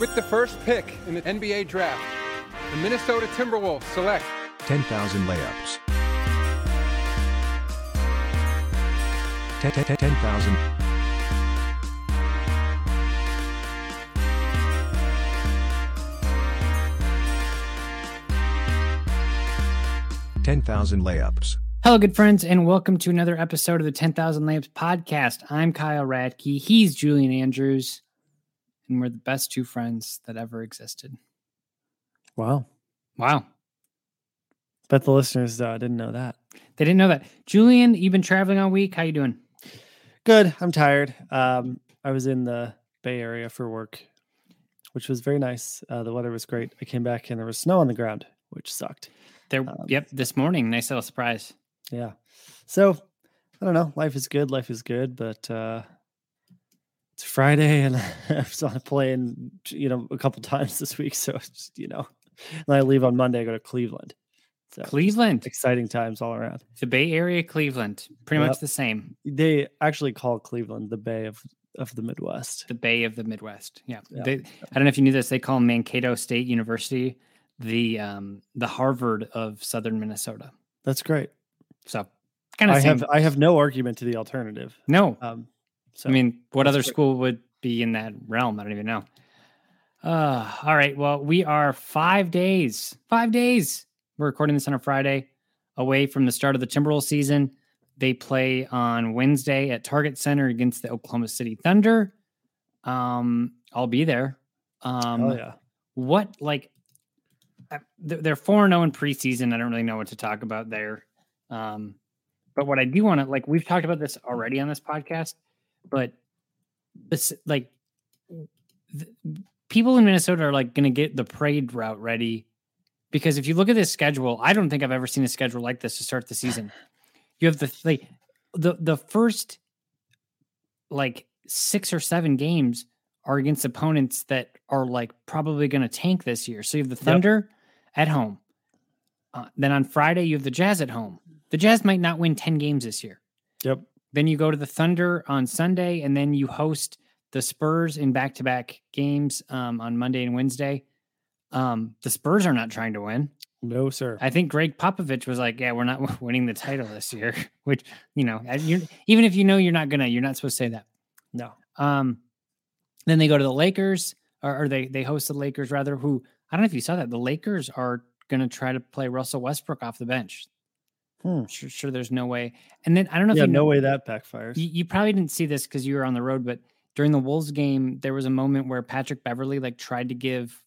With the first pick in the NBA draft, the Minnesota Timberwolves select 10,000 layups. 10, 10, 10, 10,000. Ten thousand layups. Hello, good friends, and welcome to another episode of the 10,000 Layups podcast. I'm Kyle Ratke. He's Julian Andrews, and we're the best two friends that ever existed. Wow. Wow. Bet the listeners uh, didn't know that. They didn't know that. Julian, you've been traveling all week. How you doing? Good. I'm tired. Um, I was in the Bay Area for work, which was very nice. Uh, the weather was great. I came back and there was snow on the ground, which sucked. There. Um, yep. This morning, nice little surprise. Yeah. So I don't know. Life is good. Life is good, but uh, it's Friday and I was on a plane, you know, a couple times this week. So just, you know, and I leave on Monday. I go to Cleveland. So Cleveland, exciting times all around. the Bay Area, Cleveland, pretty much the same. They actually call Cleveland the Bay of of the Midwest. The Bay of the Midwest. Yeah. Yeah. They, I don't know if you knew this. They call Mankato State University the um, the Harvard of Southern Minnesota. That's great. So kind of I same. have I have no argument to the alternative. no. Um, so I mean, what other school would be in that realm? I don't even know. Uh, all right. Well, we are five days, five days. We're recording this on a Friday away from the start of the Timberwolves season. They play on Wednesday at Target Center against the Oklahoma City Thunder. Um, I'll be there. Um, oh yeah, what like uh, they're 4 0 in preseason. I don't really know what to talk about there. Um, but what I do want to like, we've talked about this already on this podcast, but like th- people in Minnesota are like going to get the parade route ready because if you look at this schedule, I don't think I've ever seen a schedule like this to start the season. You have the like the the first like six or seven games are against opponents that are like probably going to tank this year. So you have the Thunder at home. Uh, then on Friday you have the Jazz at home. The Jazz might not win 10 games this year. yep. Then you go to the Thunder on Sunday, and then you host the Spurs in back to back games um, on Monday and Wednesday. Um, the Spurs are not trying to win. No sir. I think Gregg Popovich was like, "Yeah, we're not winning the title this year." Which you know, even if you know you're not gonna, you're not supposed to say that. no. Um, then they go to the Lakers, or, or they they host the Lakers rather. Who I don't know if you saw that the Lakers are gonna try to play Russell Westbrook off the bench. Hmm. Sure, sure, there's no way. And then I don't know Yeah, if you no know, way that backfires. you, you probably didn't see this because you were on the road, but during the Wolves game, there was a moment where Patrick Beverley like tried to give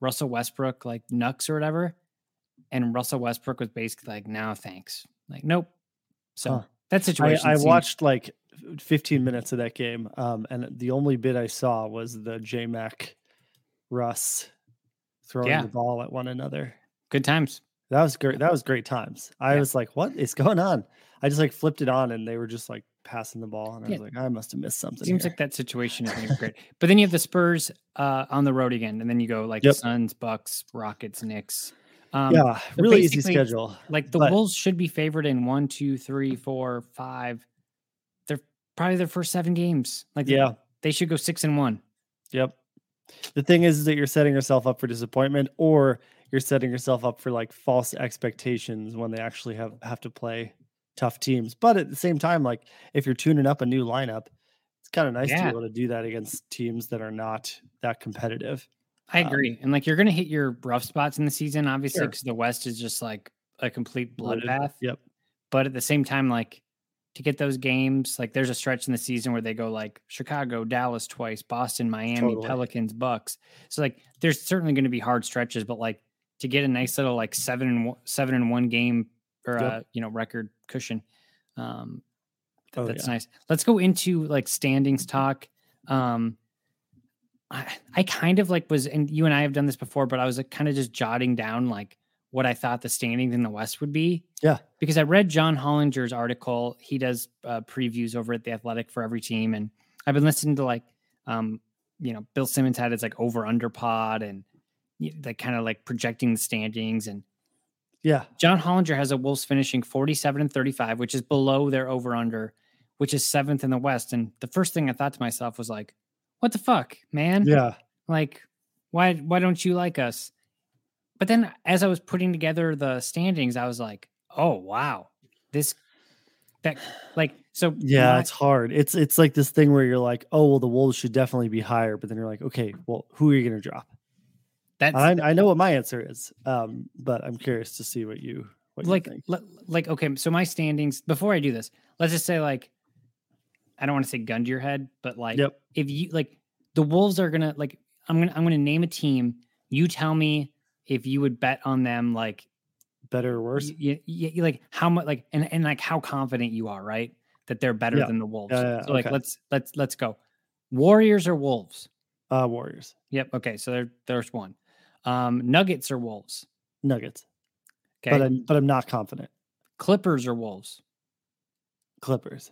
Russell Westbrook like nucks or whatever, and Russell Westbrook was basically like, "No, thanks." Like, nope. So Huh. that I, situation. I seemed- watched like 15 minutes of that game, um, and the only bit I saw was the J Mac Russ throwing Yeah. the ball at one another. good times. That was great. That was great times. I Yeah. was like, "What is going on?" I just like flipped it on, and they were just like passing the ball, and I Yeah. was like, I must have missed something. Seems here. like that situation is going great. But then you have the Spurs uh, on the road again, and then you go like Yep. Suns, Bucks, Rockets, Knicks. Um, yeah, really easy schedule. Like the but- Wolves should be favored in one, two, three, four, five. They're probably their first seven games. Like Yeah. they should go six and one. Yep. The thing is, is that you're setting yourself up for disappointment, or you're setting yourself up for like false expectations when they actually have have to play tough teams. But at the same time, like if you're tuning up a new lineup, it's kind of nice to be able to do that against teams that are not that competitive. I Um, agree. and like you're going to hit your rough spots in the season, obviously, Sure. because the West is just like a complete bloodbath. Yep. But at the same time, like to get those games, like there's a stretch in the season where they go like Chicago, Dallas twice, Boston, Miami, Totally. Pelicans, Bucks. So like there's certainly going to be hard stretches, but like to get a nice little like seven and one, seven and one game or Yep. uh, you know record cushion. Um, th- Oh, that's yeah. nice. Let's go into like standings talk. Um, I, I kind of like was, and you and I have done this before, but I was like kind of just jotting down like what I thought the standings in the West would be. Yeah. Because I read John Hollinger's article. He does uh, previews over at the Athletic for every team, and I've been listening to like, um, you know, Bill Simmons had his like over under pod and like kind of like projecting the standings and Yeah. John Hollinger has a Wolves finishing 47 and 35, which is below their over under, which is seventh in the West. And the first thing I thought to myself was like, what the fuck, man? Yeah. Like, why why don't you like us? But then as I was putting together the standings, I was like, oh wow. This that like so Yeah, it's hard. It's it's like this thing where you're like, oh well, the Wolves should definitely be higher, but then you're like, okay, well, who are you going to drop? That's I, I know what my answer is, um, but I'm curious to see what you what you like think. le- like okay so my standings before i do this let's just say like i don't want to say gun to your head but like Yep. if you like the wolves are gonna like i'm gonna i'm gonna name a team you tell me if you would bet on them like Better or worse? y- y- y- like how much like and, and like how confident you are right that they're better Yeah. than the wolves Yeah, yeah, so like let's let's let's go warriors or wolves Uh, Warriors, yep okay so there, there's one um nuggets or wolves Nuggets, okay but I'm but I'm not confident. clippers or wolves Clippers,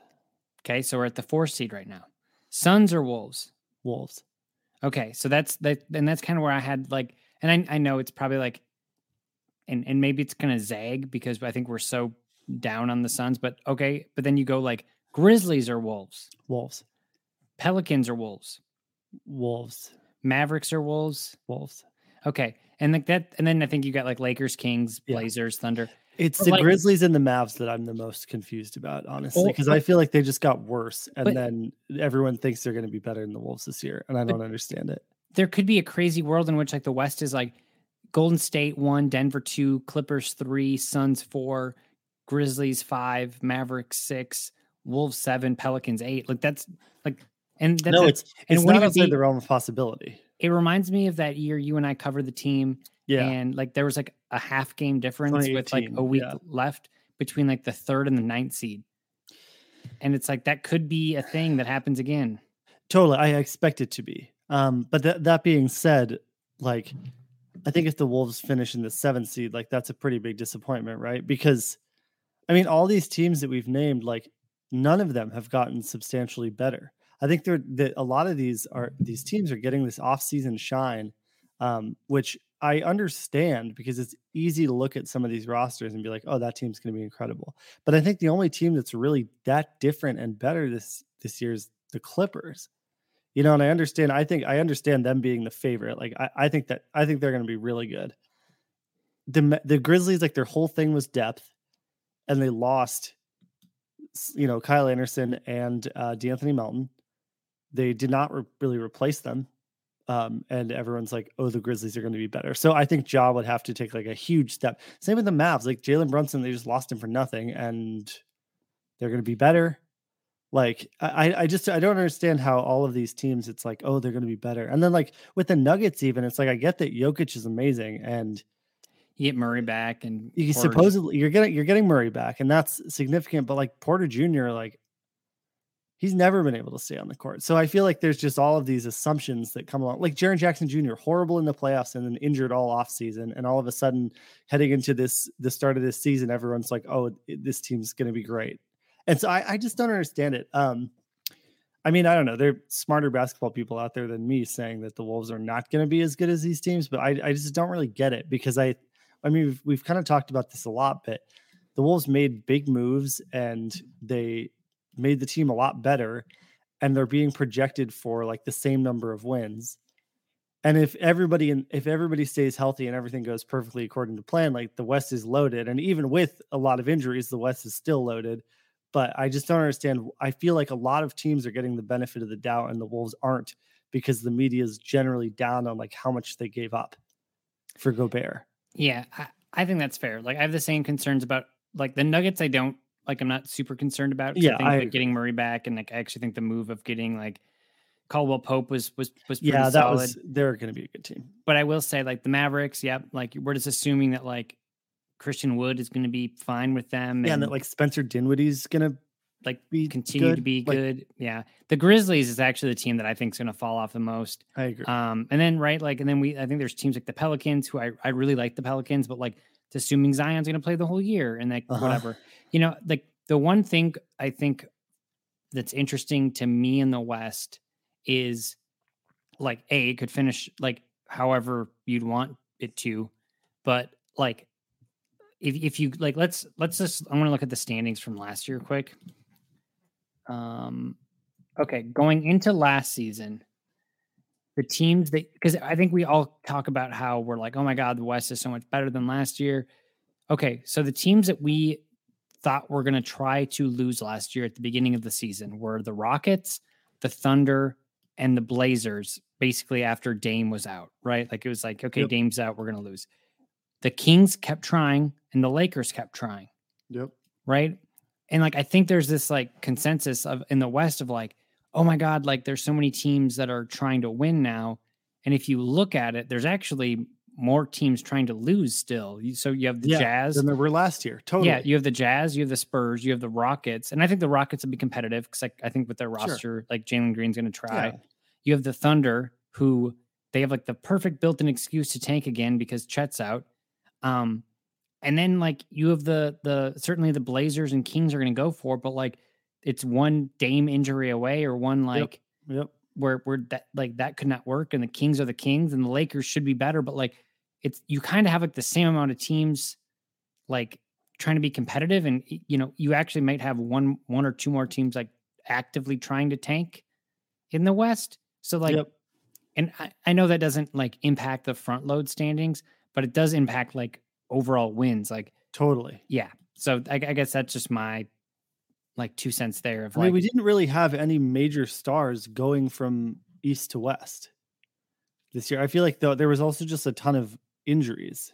Okay, so we're at the four seed right now. Suns or Wolves? Wolves. Okay, so that's that, and that's kind of where I had like, and I, I know it's probably like, and and maybe it's gonna zag because I think we're so down on the Suns, but okay, but then you go like Grizzlies or Wolves, Wolves, Pelicans or Wolves, Wolves, Mavericks or Wolves. Wolves. Okay, and like that, and then I think you got like Lakers, Kings, Yeah. Blazers, Thunder. It's But, the like- Grizzlies and the Mavs that I'm the most confused about, honestly, because I feel like they just got worse, and But- then everyone thinks they're going to be better than the Wolves this year, and I don't understand it. there could be a crazy world in which like the West is like Golden State one, Denver two, Clippers three, Suns four, Grizzlies five, Mavericks six, Wolves seven, Pelicans eight. Like that's like and that's no, it's and it's wouldn't outside be- the realm of possibility. It reminds me of that year you and I covered the team Yeah, and like there was like a half game difference with like a week yeah. left between like the third and the ninth seed. And it's like that could be a thing that happens again. totally. I expect it to be. Um, but that that being said, like, I think if the Wolves finish in the seventh seed, like that's a pretty big disappointment, right? Because, I mean, all these teams that we've named, like, none of them have gotten substantially better. I think they're that a lot of these are these teams are getting this off-season shine, um, which I understand because it's easy to look at some of these rosters and be like, oh, that team's going to be incredible. But I think the only team that's really that different and better this this year is the Clippers. You know, and I understand. I think I understand them being the favorite. Like I, I think that I think they're going to be really good. The the Grizzlies, like their whole thing was depth, and they lost. You know, Kyle Anderson and uh, De'Anthony Melton. They did not re- really replace them, um, and everyone's like, "Oh, the Grizzlies are going to be better." So I think Ja would have to take like a huge step. Same with the Mavs. Like Jalen Brunson, they just lost him for nothing, and they're going to be better. Like I, I- just I don't understand how all of these teams. It's like, oh, they're going to be better, and then like with the Nuggets, even it's like I get that Jokic is amazing, and You get Murray back and you Porter- supposedly you're getting you're getting Murray back, and that's significant. But like Porter Jr., like he's never been able to stay on the court. So I feel like there's just all of these assumptions that come along. Like Jaren Jackson Jr., horrible in the playoffs and then injured all off season, and all of a sudden heading into this the start of this season, everyone's like, oh, this team's going to be great. And so I, I just don't understand it. Um, I mean, I don't know. There are smarter basketball people out there than me saying that the Wolves are not going to be as good as these teams, but I, I just don't really get it because I, I mean, we've, we've kind of talked about this a lot, but the Wolves made big moves and they made the team a lot better, and they're being projected for like the same number of wins. And if everybody in, if everybody stays healthy and everything goes perfectly according to plan, like the West is loaded, and even with a lot of injuries, the West is still loaded but I just don't understand. I feel like a lot of teams are getting the benefit of the doubt and the Wolves aren't because the media is generally down on like how much they gave up for Gobert. Yeah, I, I think that's fair. Like I have the same concerns about like the Nuggets. I don't like. I'm not super concerned about. Yeah, I I like, getting Murray back and like I actually think the move of getting like Caldwell Pope was was was pretty Yeah, that solid. was they're going to be a good team. But I will say like the Mavericks. Yep. Like we're just assuming that like Christian Wood is going to be fine with them. Yeah, and and that like Spencer Dinwiddie's going to like be continue to be Like, good. Yeah. The Grizzlies is actually the team that I think is going to fall off the most. I agree. Um, and then right, like, and then we I think there's teams like the Pelicans who I, I really like the Pelicans, but like it's assuming Zion's gonna play the whole year and like Uh-huh. whatever. You know, like the one thing I think that's interesting to me in the West is like A, it could finish like however you'd want it to, but like if if you like let's let's just I want to look at the standings from last year quick. Um okay, going into last season, the teams that because I think we all talk about how we're like, oh my god, the West is so much better than last year. Okay, so the teams that we thought were going to try to lose last year at the beginning of the season were the Rockets, the Thunder, and the Blazers. Basically, after Dame was out, right? Like it was like, okay, Yep. Dame's out, we're going to lose. The Kings kept trying, and the Lakers kept trying Yep. right? And like I think there's this like consensus of in the West of like, oh my God, like there's so many teams that are trying to win now. And if you look at it, there's actually more teams trying to lose still. So you have the Yeah, Jazz. Than there were last year. Totally. Yeah, you have the Jazz, you have the Spurs, you have the Rockets, and I think the Rockets will be competitive because like I think with their roster, like Jalen Green's going to try. Yeah. You have the Thunder, who they have like the perfect built-in excuse to tank again because Chet's out. Um, and then like you have the the certainly the Blazers and Kings are going to go for, but like it's one Dame injury away or one like Yep. where where that like that could not work and the Kings are the Kings and the Lakers should be better but like it's you kind of have like the same amount of teams like trying to be competitive and you know you actually might have one one or two more teams like actively trying to tank in the West so like Yep. and I, I know that doesn't like impact the front load standings but it does impact like overall wins like Totally. yeah so I, I guess that's just my like two cents there of I like mean, we didn't really have any major stars going from east to west this year. I feel like though there was also just a ton of injuries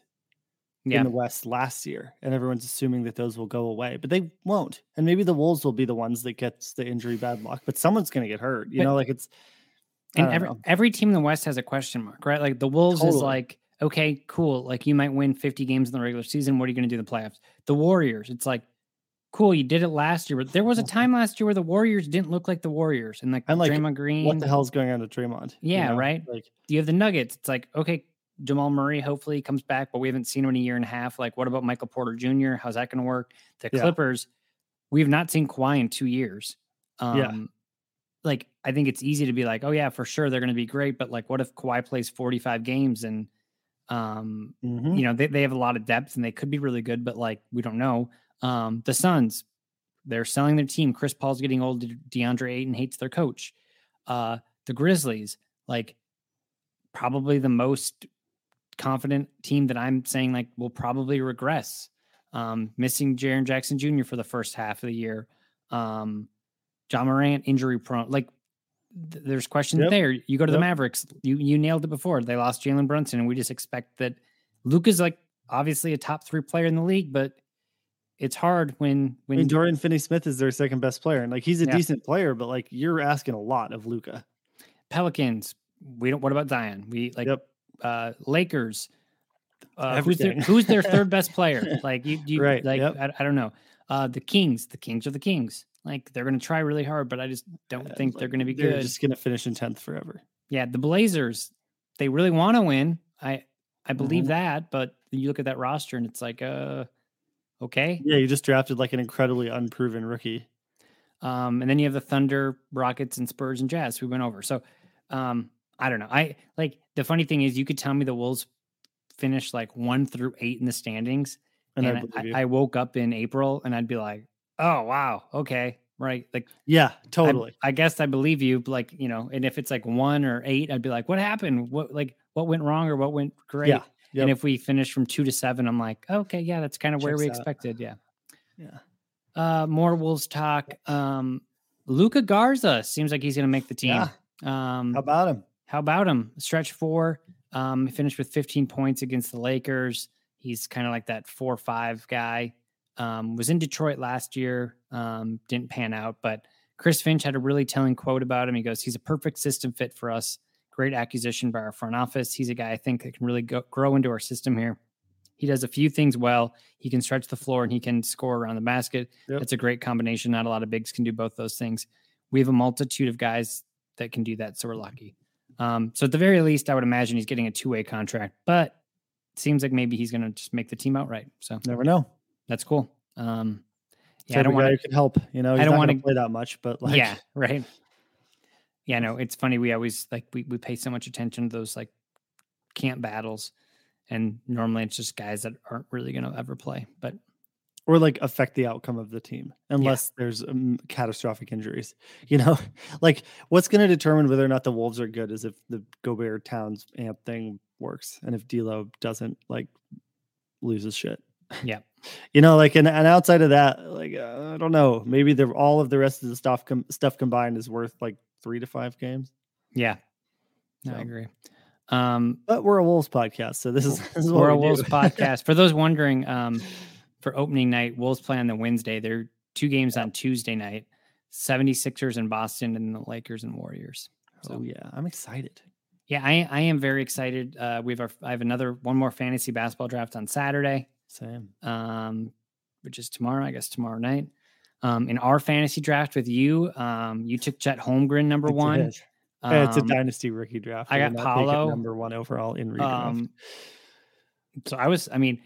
yeah in the West last year, and everyone's assuming that those will go away, but they won't. And maybe the Wolves will be the ones that gets the injury bad luck, but someone's going to get hurt. You But- know, like it's and every know. every team in the West has a question mark, right? Like the Wolves is like, okay, cool. Like you might win 50 games in the regular season. What are you going to do in the playoffs? The Warriors, it's like, cool, you did it last year, but there was a time last year where the Warriors didn't look like the Warriors, and like, And, like, Draymond Green. what the hell's going on with Draymond? you Yeah, know? right. Like You have the Nuggets. It's like, okay, Jamal Murray hopefully comes back, but we haven't seen him in a year and a half. Like, what about Michael Porter Jr.? How's that going to work? The Yeah. Clippers, we have not seen Kawhi in two years. Um, Yeah. Like, I think it's easy to be like, oh, yeah, for sure, they're going to be great. But like, what if Kawhi plays 45 games and, um, mhm. you know, they, they have a lot of depth and they could be really good, but like, we don't know. Um, the Suns, they're selling their team. Chris Paul's getting old. De- DeAndre Ayton hates their coach. Uh, the Grizzlies, like, probably the most confident team that I'm saying like will probably regress. Um, missing Jaren Jackson Jr. for the first half of the year. Um, Ja Morant injury prone. Like th- there's questions Yep. there. You go to the Mavericks. You you nailed it before. They lost Jalen Brunson, and we just expect that Luke is like obviously a top three player in the league, but it's hard when I when mean, Dorian Finney Smith is their second best player, and like he's a Yeah. decent player, but like you're asking a lot of Luka. Pelicans. We don't. What about Zion? We like Yep. uh Lakers. Uh, who's their who's their third best player? Like you, you Right, like yep. I, I don't know. Uh, the Kings. The Kings are the Kings. Like they're going to try really hard, but I just don't And, think they're going to be They're good. just gonna finish in tenth forever. Yeah, the Blazers. They really want to win. I I believe Mhm. that, but you look at that roster and it's like, uh, okay, Yeah, you just drafted like an incredibly unproven rookie. Um, and then you have the Thunder, Rockets, and Spurs and Jazz. We went over. So um, I don't know. I like the funny thing is you could tell me the Wolves finished like one through eight in the standings, And I and, believe I. I woke up in April and I'd be like, oh wow, okay, right. Like Yeah, totally. I, guess I believe you. Like you know, and if it's like one or eight, I'd be like, what happened? What like what went wrong or what went great? Yeah. Yep. And if we finish from two to seven, I'm like, okay, yeah, that's kind of where we out. expected. Yeah. yeah. Uh, more Wolves talk. Um, Luka Garza seems like he's going to make the team. Yeah. Um, How about him? how about him? Stretch four. Um, he finished with 15 points against the Lakers. He's kind of like that four or five guy. Um, was in Detroit last year. Um, didn't pan out, but Chris Finch had a really telling quote about him. He goes, "He's a perfect system fit for us. Great acquisition by our front office. He's a guy I think that can really go, grow into our system here. He does a few things well. He can stretch the floor and he can score around the basket. Yep. It's a great combination. Not a lot of bigs can do both those things. We have a multitude of guys that can do that, so we're lucky. Um, so at the very least, I would imagine he's getting a two way contract, but it seems like maybe he's going to just make the team outright. So Never know. that's cool. Um, yeah, I don't want to help. You know, he's I don't wanna- gonna play that much, but like, yeah, right. Yeah, no, it's funny. We always like we we pay so much attention to those like camp battles, and normally it's just guys that aren't really going to ever play. But or like affect the outcome of the team unless there's um, catastrophic injuries. You know, like what's going to determine whether or not the Wolves are good is if the Gobert Towns amp thing works and if D'Lo doesn't like loses shit. yeah, You know, like and, and outside of that, like uh, I don't know, maybe the all of the rest of the stuff com- stuff combined is worth like three to five games. yeah, no, I agree. Um, But we're a Wolves podcast, so this is, this is we're a we do. Wolves podcast. For those wondering, um, for opening night, Wolves play on the Wednesday. There are two games on Tuesday night 76ers in Boston and the Lakers and Warriors. So, Oh yeah, I'm excited. yeah, I, I am very excited. Uh, we have our, I have another one more fantasy basketball draft on Saturday, Same. um, which is tomorrow, I guess tomorrow night. Um, in our fantasy draft with you, um, you took Chet Holmgren number I one. Yeah, it's a Um, dynasty rookie draft. I got Paolo. number one overall in redraft. Um, so I was, I mean,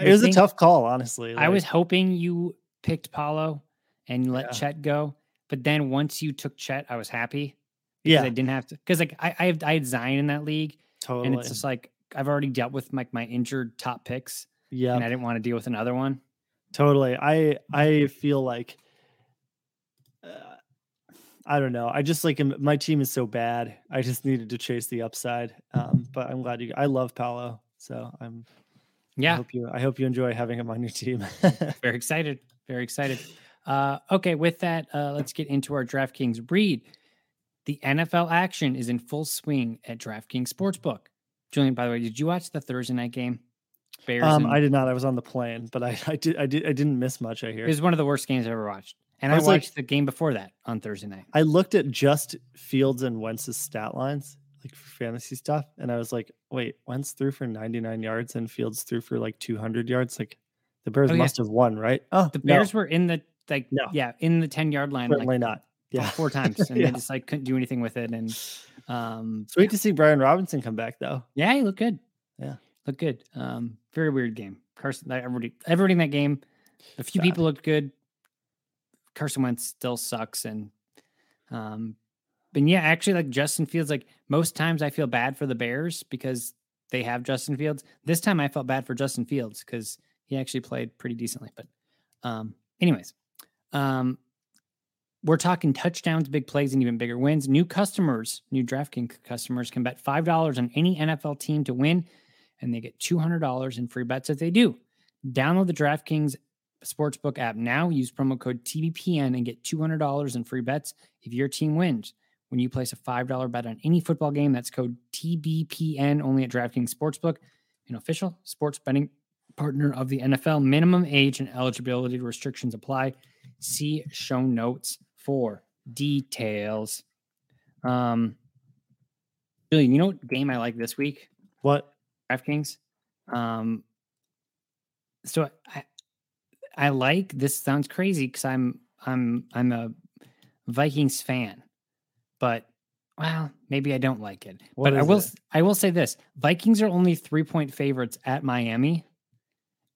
it was thing- a tough call, honestly. I was hoping you picked Paolo and let Yeah. Chet go. But then once you took Chet, I was happy. Because I didn't have to because like I I, have, I had Zion in that league totally. and it's just like I've already dealt with like my injured top picks yeah, and I didn't want to deal with another one. Totally. I I feel like uh, I don't know. I just like my team is so bad. I just needed to chase the upside. Um, but I'm glad you. I love Paolo, so I'm. Yeah. I hope you. I hope you enjoy having him on your team. very excited. Very excited. Uh, okay, with that, uh, let's get into our DraftKings read. The NFL action is in full swing at DraftKings Sportsbook. Julian, by the way, did you watch the Thursday night game? Bears. um, and- I did not. I was on the plane, but I I did I did I didn't miss much. I hear. It was one of the worst games I've ever watched. And I I, was like- watched the game before that on Thursday night. I looked at just Fields and Wentz's stat lines, like for fantasy stuff, and I was like, wait, Wentz threw for 99 yards and Fields threw for like 200 yards. Like the Bears Oh, yeah. must have won, right? Oh, The no, Bears were in the like No. yeah, in the 10 yard line certainly like not. Yeah, four times. And Yeah. they just like couldn't do anything with it. And um Sweet to see Brian Robinson come back though. yeah, he looked good. Yeah. Looked good. Um, very weird game. Carson everybody everybody in that game, a few Bad. people looked good. Carson Wentz still sucks and um but yeah, actually like Justin Fields, like most times I feel bad for the Bears because they have Justin Fields. This time I felt bad for Justin Fields because he actually played pretty decently. But um anyways, um we're talking touchdowns, big plays, and even bigger wins. New customers, new DraftKings customers can bet $5 on any NFL team to win, and they get $200 in free bets if they do. Download the DraftKings Sportsbook app now. Use promo code TBPN and get $200 in free bets if your team wins. When you place a $5 bet on any football game, that's code TBPN only at DraftKings Sportsbook, an official sports betting partner of the NFL. Minimum age and eligibility restrictions apply. See show notes for details. Um, Billy, you know what game I like this week? What? DraftKings. Um, so I, I like this. Sounds crazy because I'm I'm I'm a Vikings fan, but well, maybe I don't like it. What but I will it? I will say this: Vikings are only three point favorites at Miami,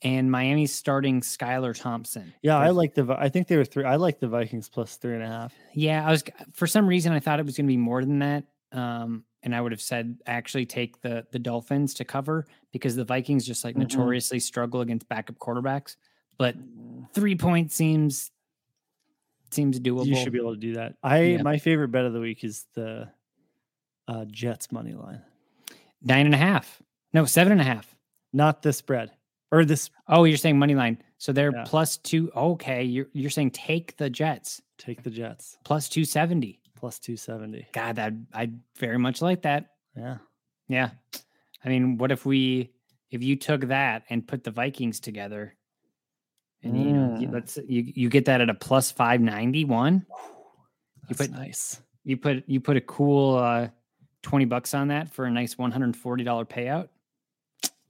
and Miami's starting Skylar Thompson. Yeah, I like the. I think they were three. I like the Vikings plus three and a half. Yeah, I was for some reason I thought it was going to be more than that. Um, and I would have said actually take the the Dolphins to cover because the Vikings just like Mhm. notoriously struggle against backup quarterbacks. But three points seems seems doable. You should be able to do that. I Yeah. my favorite bet of the week is the uh, Jets money line, Nine and a half. No, seven and a half. not the spread or this. Oh, you're saying money line. So they're Yeah. plus two. Okay, you're you're saying take the Jets Take the Jets plus two seventy. Plus two seventy. God, that I very much like that. Yeah, Yeah. I mean, what if we if you took that and put the Vikings together and you know, you, Mm. let's you you get that at a plus 591. You put nice. you put you put a cool uh 20 bucks on that for a nice $140 payout.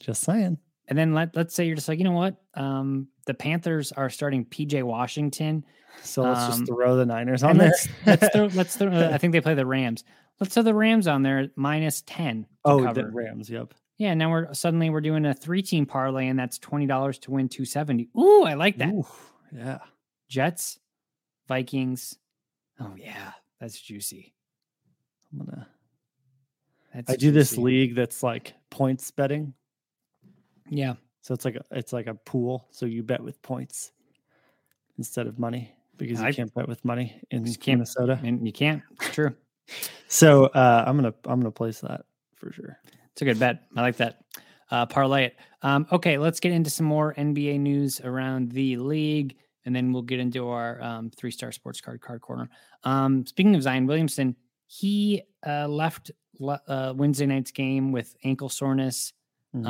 Just saying. And then let let's say you're just like, you know what? Um the Panthers are starting PJ Washington. So let's Um, just throw the Niners on there. let's let's throw let's throw I think they play the Rams. Let's throw the Rams on there minus 10. to oh, cover. the Rams. Yep. Yeah, now we're suddenly we're doing a three team parlay, and that's twenty dollars to win two seventy. Ooh, I like that. Ooh, yeah. Jets, Vikings. Oh yeah, that's juicy. I'm gonna. I do this league that's like points betting. Yeah, So it's like a, it's like a pool. So you bet with points instead of money because you I- can't bet with money in Minnesota. and you can't. It's true. So uh, I'm gonna I'm gonna place that for sure. It's a good bet. I like that. Uh, parlay it. Um, okay, let's get into some more NBA news around the league, and then we'll get into our um, three star sports card card corner. Um, speaking of Zion Williamson, he uh, left le- uh, Wednesday night's game with ankle soreness. Mhm.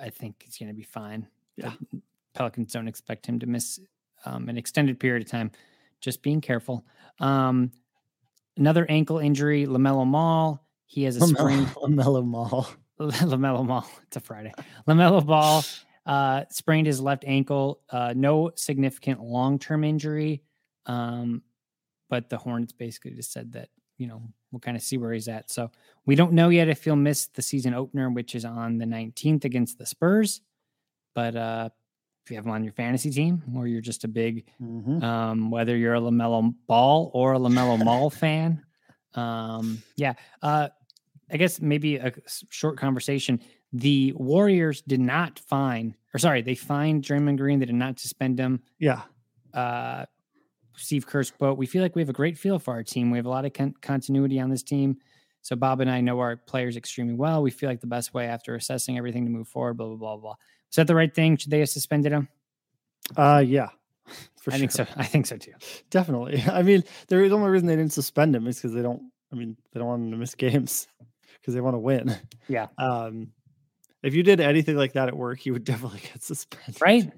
I think he's going to be fine. Yeah. The Pelicans don't expect him to miss um, an extended period of time. Just being careful. Um, another ankle injury, Lamelo Mall. He has a sprained Lamelo Mall. Lamelo Mall. It's a Friday. Lamelo Ball uh, sprained his left ankle. Uh, no significant long term injury, um, but the Hornets basically just said that you know we'll kind of see where he's at. So we don't know yet if he'll miss the season opener, which is on the 19th against the Spurs. But uh, if you have him on your fantasy team, or you're just a big Mhm. um, whether you're a Lamelo Ball or a Lamelo Mall fan. Um, yeah, uh, I guess maybe a short conversation. The Warriors did not find, or sorry, they fined Draymond Green. They did not suspend him. Yeah. Uh, Steve Kerr's quote: "We feel like we have a great feel for our team. We have a lot of con- continuity on this team." So Bob and I know our players extremely well. We feel like the best way after assessing everything to move forward. Blah blah blah blah. Is that the right thing? Should they have suspended him? Uh, yeah. For I think so. I think so too. Definitely. I mean, the only reason they didn't suspend him is because they don't. I mean, they don't want him to miss games because they want to win. Yeah. Um, if you did anything like that at work, you would definitely get suspended. Right?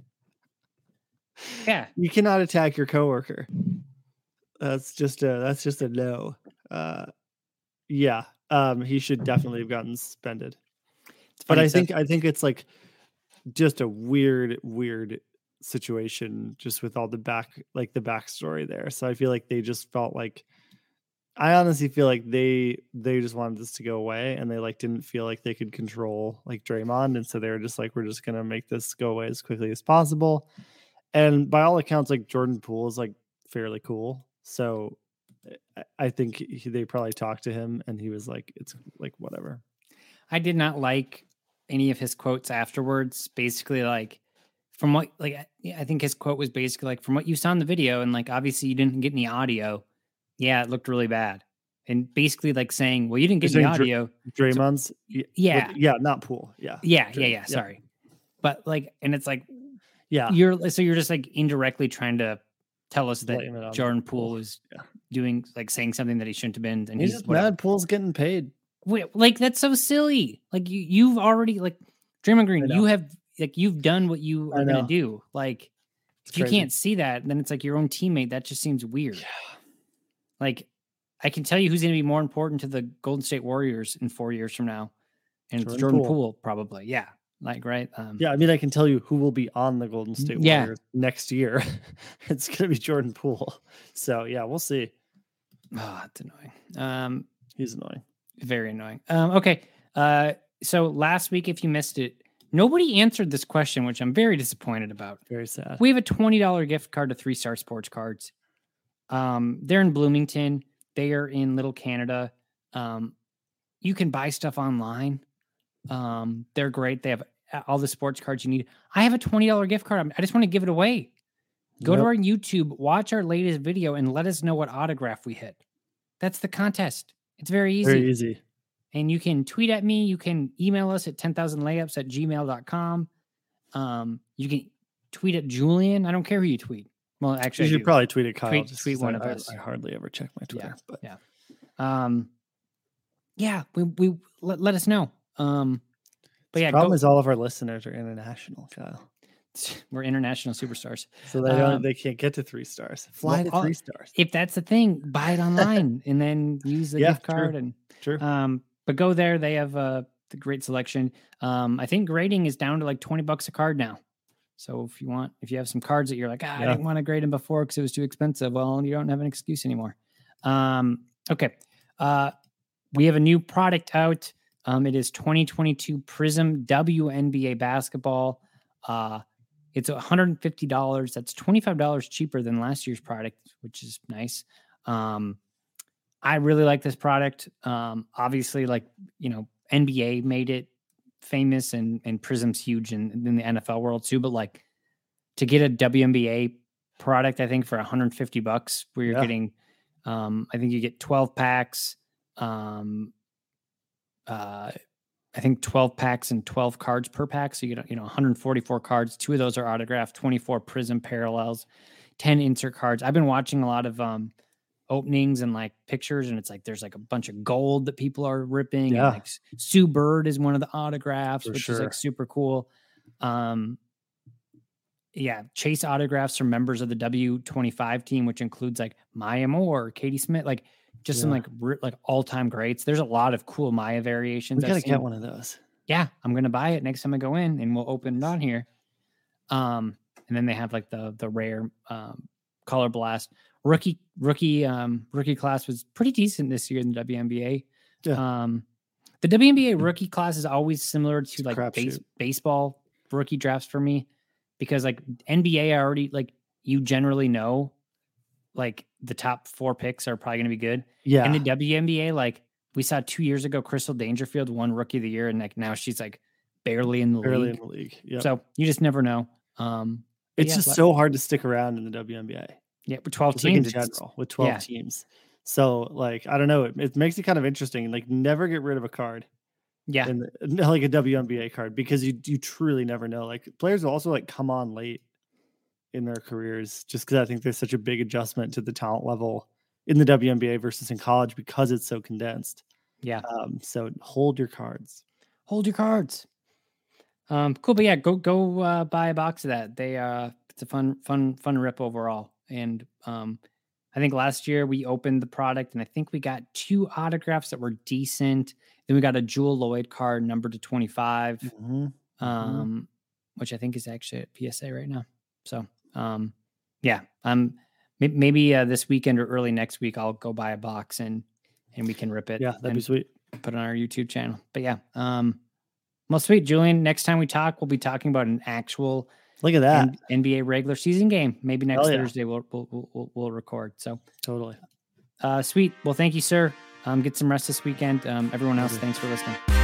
Yeah. You cannot attack your coworker. That's just a that's just a no. Uh, yeah. Um, he should definitely have gotten suspended. But I think I think it's like just a weird, weird situation just with all the back like the backstory there. So I feel like they just felt like I honestly feel like they they just wanted this to go away and they like didn't feel like they could control like Draymond and so they were just like we're just gonna make this go away as quickly as possible. And by all accounts, like Jordan Poole is like fairly cool. So I- think he, they probably talked to him and he was like, it's like whatever. I did not like any of his quotes afterwards. Basically, like from what like I- think his quote was basically like from what you saw in the video, and like obviously you didn't get any audio. Yeah, it looked really bad. And basically like saying, well, you didn't get You're any saying Dr- audio. Draymond's, with- Yeah. yeah, not Poole. Yeah, Yeah, yeah, yeah. Sorry. But like, and it's like yeah. you're so you're just like indirectly trying to tell us that Blame it on Jordan Poole. is Yeah. doing like saying something that he shouldn't have been, and He's he's, just whatever. mad. Poole's getting paid. Wait, like that's so silly. Like you, you've already like Draymond Green. You have like you've done what you are gonna do. Like It's if you can't see that, then it's like your own teammate. That just seems weird. Like I can tell you who's gonna be more important to the Golden State Warriors in four years from now, and it's Jordan Jordan Poole. Poole. probably. Yeah, like right. Um, Yeah, I mean, I can tell you who will be on the Golden State Yeah. Warriors next year. it's going to be Jordan Poole. So yeah, we'll see. Oh, it's annoying. Um, He's annoying. very annoying. Um, okay. Uh, so last week, if you missed it, Nobody answered this question, which I'm very disappointed about. Very sad. We have a twenty dollar gift card to Three Star Sports Cards. Um, they're in Bloomington. They are in Little Canada. Um, you can buy stuff online. Um, they're great. They have all the sports cards you need. I have a twenty dollar gift card. I'm- just want to give it away. Go to our YouTube, watch our latest video, and let us know what autograph we hit. That's the contest. It's very easy. Very easy. And you can tweet at me. You can email us at 10,000layups at gmail.com. Um, you can tweet at Julian. I don't care who you tweet. Well, actually, You should probably tweet at Kyle. Tweet- tweet one I, of us. I hardly ever check my Twitter. but yeah. Um, yeah, we, we let, let us know. Um, but yeah, problem go, is all of our listeners are international, Kyle. we're international superstars. So they don't Um, they can't get to three stars. Fly well, to three stars. If that's the thing, buy it online and then use the Yeah, gift card true. and True. Um, but go there. They have uh, the great selection. Um, I think grading is down to like 20 bucks a card now. So if you want, if you have some cards that you're like, ah, I didn't want to grade them before because it was too expensive. Well, you don't have an excuse anymore. Um, okay. Uh, we have a new product out. Um, it is 2022 Prism WNBA basketball. Uh, it's $150. That's $25 cheaper than last year's product, which is nice. Um, I really like this product. Um, obviously, like you know, NBA made it famous, and and Prism's huge in, in the NFL world too. But like to get a WNBA product, I think for 150 bucks, where you're Yeah. getting, um, I think you get 12 packs. Um, uh, I think 12 packs and 12 cards per pack. So you get, you know, 144 cards. Two of those are autographed, 24 prism parallels, 10 insert cards. I've been watching a lot of um openings and like pictures, and it's like there's like a bunch of gold that people are ripping. Yeah. And like Sue Bird is one of the autographs, For which is like super cool. Um yeah, chase autographs from members of the W25 team, which includes like Maya Moore, Katie Smith, like just some like like all time greats. There's a lot of cool Maya variations. We gotta get one of those. Yeah, I'm gonna buy it next time I go in, and we'll open it on here. Um, and then they have like the the rare um, color blast rookie rookie um rookie class was pretty decent this year in the WNBA. Yeah. Um, the WNBA rookie class is always similar to like base, baseball rookie drafts for me because like NBA I already like you generally know like the top four picks are probably going to be good. Yeah. In the WNBA, like we saw two years ago, Crystal Dangerfield won Rookie of the Year, and like now she's like barely in the Barely league. in the league. Yep. So you just never know. Um, it's yeah, just so hard to stick around in the WNBA. yeah, with twelve Just like in teams, general with 12 yeah. teams. So like I don't know, it, it makes it kind of interesting. Like never get rid of a card. Yeah. In the, like a WNBA card because you you truly never know. Like players will also like come on late in their careers just because I think there's such a big adjustment to the talent level in the WNBA versus in college because it's so condensed. Yeah. Um, so hold your cards. hold your cards. Um, cool, but yeah, go go uh, buy a box of that. They uh, it's a fun fun fun rip overall. And um, I think last year we opened the product, and I think we got two autographs that were decent. Then we got a Jewell Loyd card numbered to twenty five. Mhm. um, which I think is actually at PSA right now. So, um, yeah, um, may- maybe uh, this weekend or early next week, I'll go buy a box and and we can rip it. Yeah, that'd be sweet. Put it on our YouTube channel. But yeah, um, well, sweet, Julian. Next time we talk, we'll be talking about an actual Look at that. N- NBA regular season game. Maybe next yeah. Thursday we'll, we'll we'll we'll we'll record. So, Totally. uh, sweet. Well, thank you, sir. Um, get some rest this weekend. Um, everyone else, thanks for listening.